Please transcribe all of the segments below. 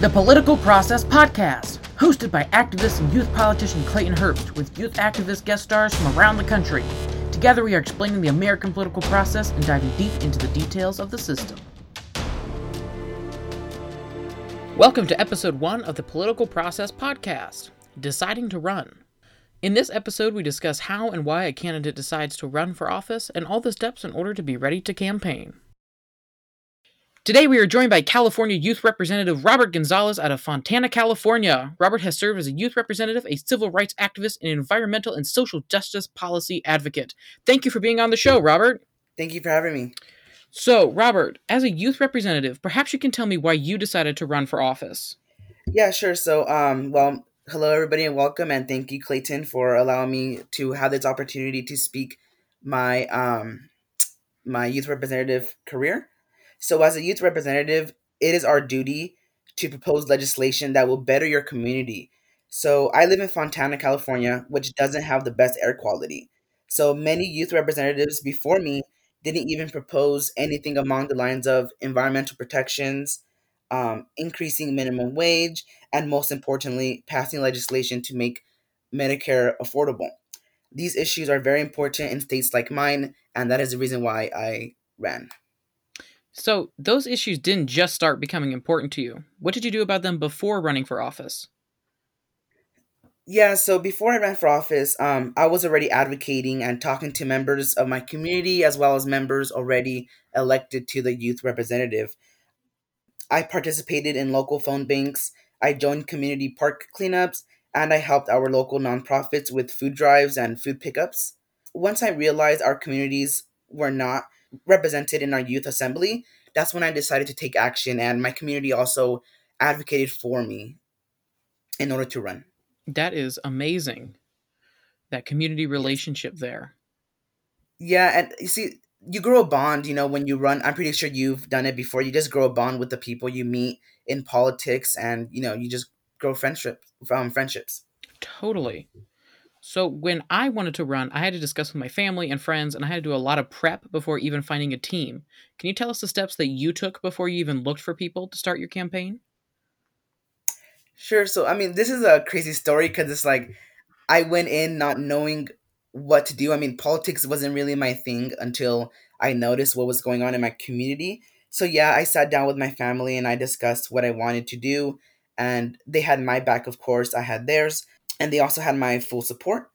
The Political Process Podcast, hosted by activist and youth politician Clayton Herbst, with youth activist guest stars from around the country. Together, we are explaining the American political process and diving deep into the details of the system. Welcome to episode one of the Political Process Podcast Deciding to Run. In this episode, we discuss how and why a candidate decides to run for office and all the steps in order to be ready to campaign. Today, we are joined by California Youth Representative Robert Gonzalez out of Fontana, California. Robert has served as a youth representative, a civil rights activist, and environmental and social justice policy advocate. Thank you for being on the show, Robert. Thank you for having me. So, Robert, as a youth representative, perhaps you can tell me why you decided to run for office. Yeah, sure. So, um, well, hello everybody and welcome, and thank you, Clayton, for allowing me to have this opportunity to speak my um my youth representative career. So, as a youth representative, it is our duty to propose legislation that will better your community. So, I live in Fontana, California, which doesn't have the best air quality. So, many youth representatives before me didn't even propose anything along the lines of environmental protections, um, increasing minimum wage, and most importantly, passing legislation to make Medicare affordable. These issues are very important in states like mine, and that is the reason why I ran. So, those issues didn't just start becoming important to you. What did you do about them before running for office? Yeah, so before I ran for office, um, I was already advocating and talking to members of my community as well as members already elected to the youth representative. I participated in local phone banks, I joined community park cleanups, and I helped our local nonprofits with food drives and food pickups. Once I realized our communities were not represented in our youth assembly, that's when I decided to take action, and my community also advocated for me in order to run. That is amazing. That community relationship there. Yeah, and you see, you grow a bond, you know, when you run. I'm pretty sure you've done it before. You just grow a bond with the people you meet in politics, and you know, you just grow friendship from um, friendships. Totally. So when I wanted to run, I had to discuss with my family and friends, and I had to do a lot of prep before even finding a team. Can you tell us the steps that you took before you even looked for people to start your campaign? Sure. So, I mean, this is a crazy story because it's like I went in not knowing what to do. I mean, politics wasn't really my thing until I noticed what was going on in my community. So, yeah, I sat down with my family and I discussed what I wanted to do. And they had my back, of course, I had theirs and they also had my full support.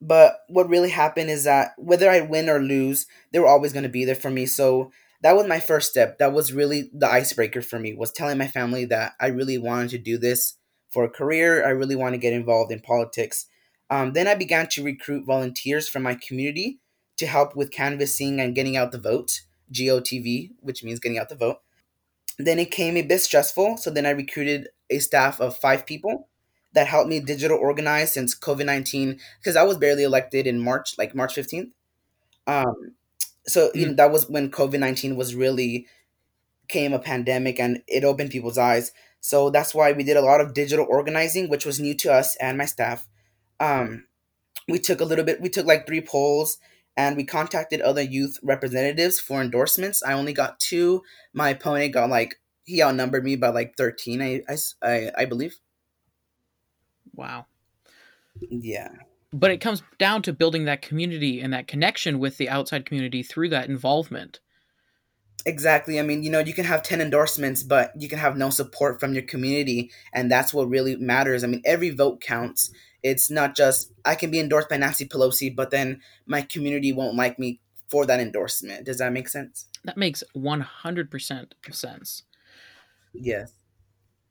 But what really happened is that whether I win or lose, they were always going to be there for me. So that was my first step. That was really the icebreaker for me. Was telling my family that I really wanted to do this for a career. I really want to get involved in politics. Um, then I began to recruit volunteers from my community to help with canvassing and getting out the vote, GOTV, which means getting out the vote. Then it came a bit stressful, so then I recruited a staff of five people that helped me digital organize since COVID 19, because I was barely elected in March, like March 15th. Um, so mm. you know, that was when COVID 19 was really came a pandemic and it opened people's eyes. So that's why we did a lot of digital organizing, which was new to us and my staff. Um, we took a little bit, we took like three polls and we contacted other youth representatives for endorsements. I only got two. My opponent got like, he outnumbered me by like 13, I, I, I believe. Wow. Yeah. But it comes down to building that community and that connection with the outside community through that involvement. Exactly. I mean, you know, you can have 10 endorsements, but you can have no support from your community. And that's what really matters. I mean, every vote counts. It's not just, I can be endorsed by Nancy Pelosi, but then my community won't like me for that endorsement. Does that make sense? That makes 100% sense. Yes.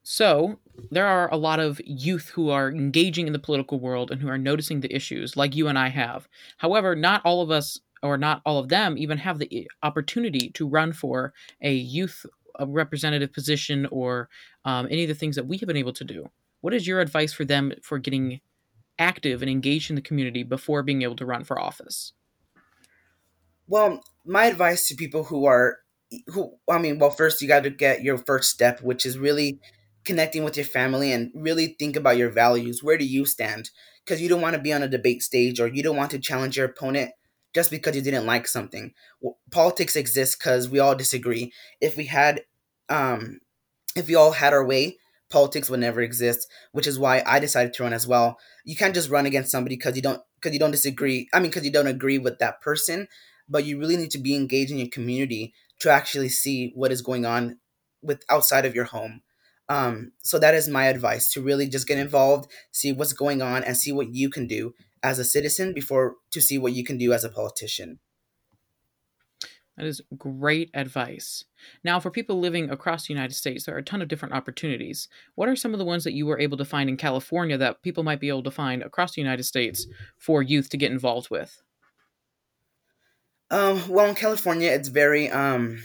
So, there are a lot of youth who are engaging in the political world and who are noticing the issues, like you and I have. However, not all of us, or not all of them, even have the opportunity to run for a youth representative position or um, any of the things that we have been able to do. What is your advice for them for getting active and engaged in the community before being able to run for office? Well, my advice to people who are who I mean, well, first you got to get your first step, which is really connecting with your family and really think about your values. Where do you stand? Because you don't want to be on a debate stage or you don't want to challenge your opponent just because you didn't like something. Politics exists because we all disagree. If we had, um, if we all had our way, politics would never exist, which is why I decided to run as well. You can't just run against somebody because you don't because you don't disagree. I mean, because you don't agree with that person, but you really need to be engaged in your community to actually see what is going on with outside of your home. Um, so that is my advice to really just get involved, see what's going on, and see what you can do as a citizen before to see what you can do as a politician. That is great advice. Now, for people living across the United States, there are a ton of different opportunities. What are some of the ones that you were able to find in California that people might be able to find across the United States for youth to get involved with? Um, well, in California, it's very um,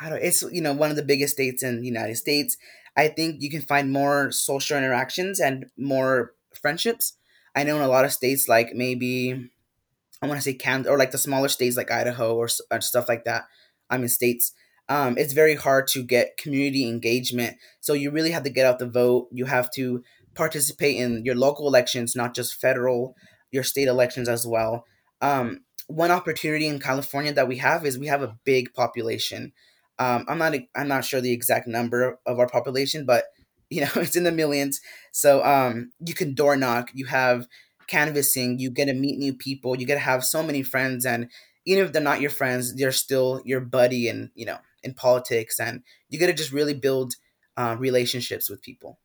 I don't. It's you know one of the biggest states in the United States. I think you can find more social interactions and more friendships. I know in a lot of states, like maybe I want to say Kansas or like the smaller states like Idaho or, or stuff like that. I mean states. Um, it's very hard to get community engagement. So you really have to get out the vote. You have to participate in your local elections, not just federal, your state elections as well. Um, one opportunity in California that we have is we have a big population. Um, I'm not I'm not sure the exact number of our population, but you know it's in the millions. So um, you can door knock. You have canvassing, you get to meet new people, you get to have so many friends, and even if they're not your friends, they're still your buddy, and you know, in politics, and you get to just really build uh, relationships with people.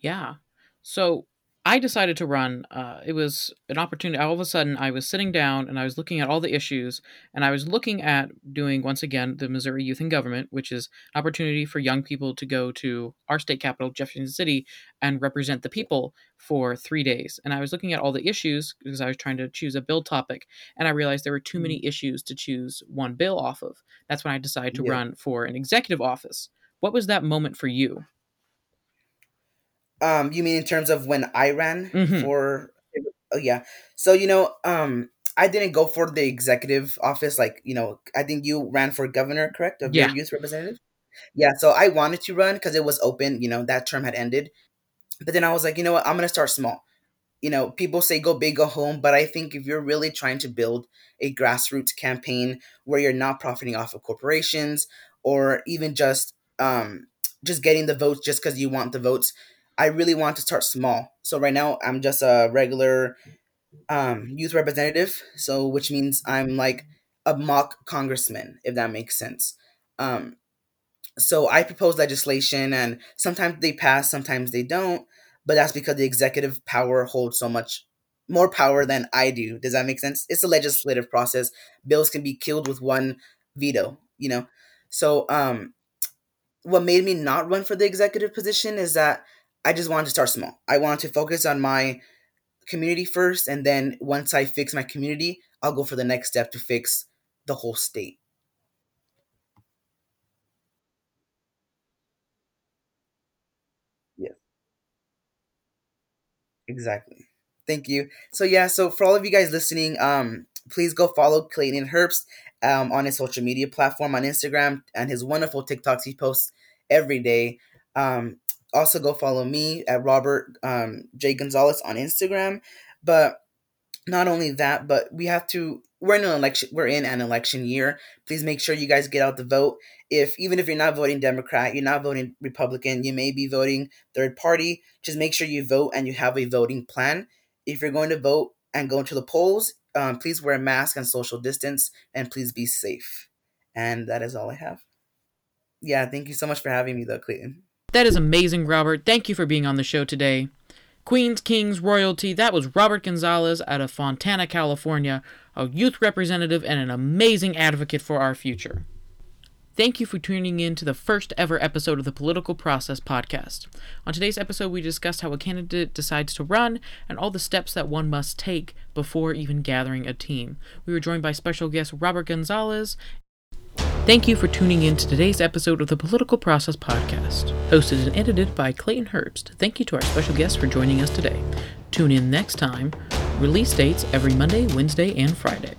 Yeah. So I decided to run. Uh, it was an opportunity. All of a sudden, I was sitting down and I was looking at all the issues, and I was looking at doing once again the Missouri Youth in Government, which is an opportunity for young people to go to our state capital, Jefferson City, and represent the people for three days. And I was looking at all the issues because I was trying to choose a bill topic, and I realized there were too many mm. issues to choose one bill off of. That's when I decided to yeah. run for an executive office. What was that moment for you? Um, you mean in terms of when I ran mm-hmm. for? Oh yeah. So you know, um, I didn't go for the executive office. Like you know, I think you ran for governor, correct? Of yeah. your youth representative. Yeah. So I wanted to run because it was open. You know, that term had ended. But then I was like, you know what? I'm gonna start small. You know, people say go big, go home, but I think if you're really trying to build a grassroots campaign where you're not profiting off of corporations or even just um, just getting the votes just because you want the votes, I really want to start small. So right now I'm just a regular um, youth representative. So which means I'm like a mock congressman, if that makes sense. Um, so I propose legislation, and sometimes they pass, sometimes they don't. But that's because the executive power holds so much more power than I do. Does that make sense? It's a legislative process. Bills can be killed with one veto. You know. So um, what made me not run for the executive position is that I just wanted to start small. I wanted to focus on my community first, and then once I fix my community, I'll go for the next step to fix the whole state. Yeah. Exactly. Thank you. So yeah, so for all of you guys listening, um, please go follow Clayton Herbst um, on his social media platform on Instagram and his wonderful TikToks he posts every day. Um, also go follow me at Robert um, J Gonzalez on Instagram. But not only that, but we have to. We're in an election. We're in an election year. Please make sure you guys get out the vote. If even if you're not voting Democrat, you're not voting Republican, you may be voting third party. Just make sure you vote and you have a voting plan. If you're going to vote and go to the polls, um, please wear a mask and social distance, and please be safe. And that is all I have. Yeah, thank you so much for having me, though, Clayton. That is amazing, Robert. Thank you for being on the show today. Queens, Kings, Royalty, that was Robert Gonzalez out of Fontana, California, a youth representative and an amazing advocate for our future. Thank you for tuning in to the first ever episode of the Political Process podcast. On today's episode, we discussed how a candidate decides to run and all the steps that one must take before even gathering a team. We were joined by special guest Robert Gonzalez Thank you for tuning in to today's episode of the Political Process Podcast, hosted and edited by Clayton Herbst. Thank you to our special guests for joining us today. Tune in next time. Release dates every Monday, Wednesday, and Friday.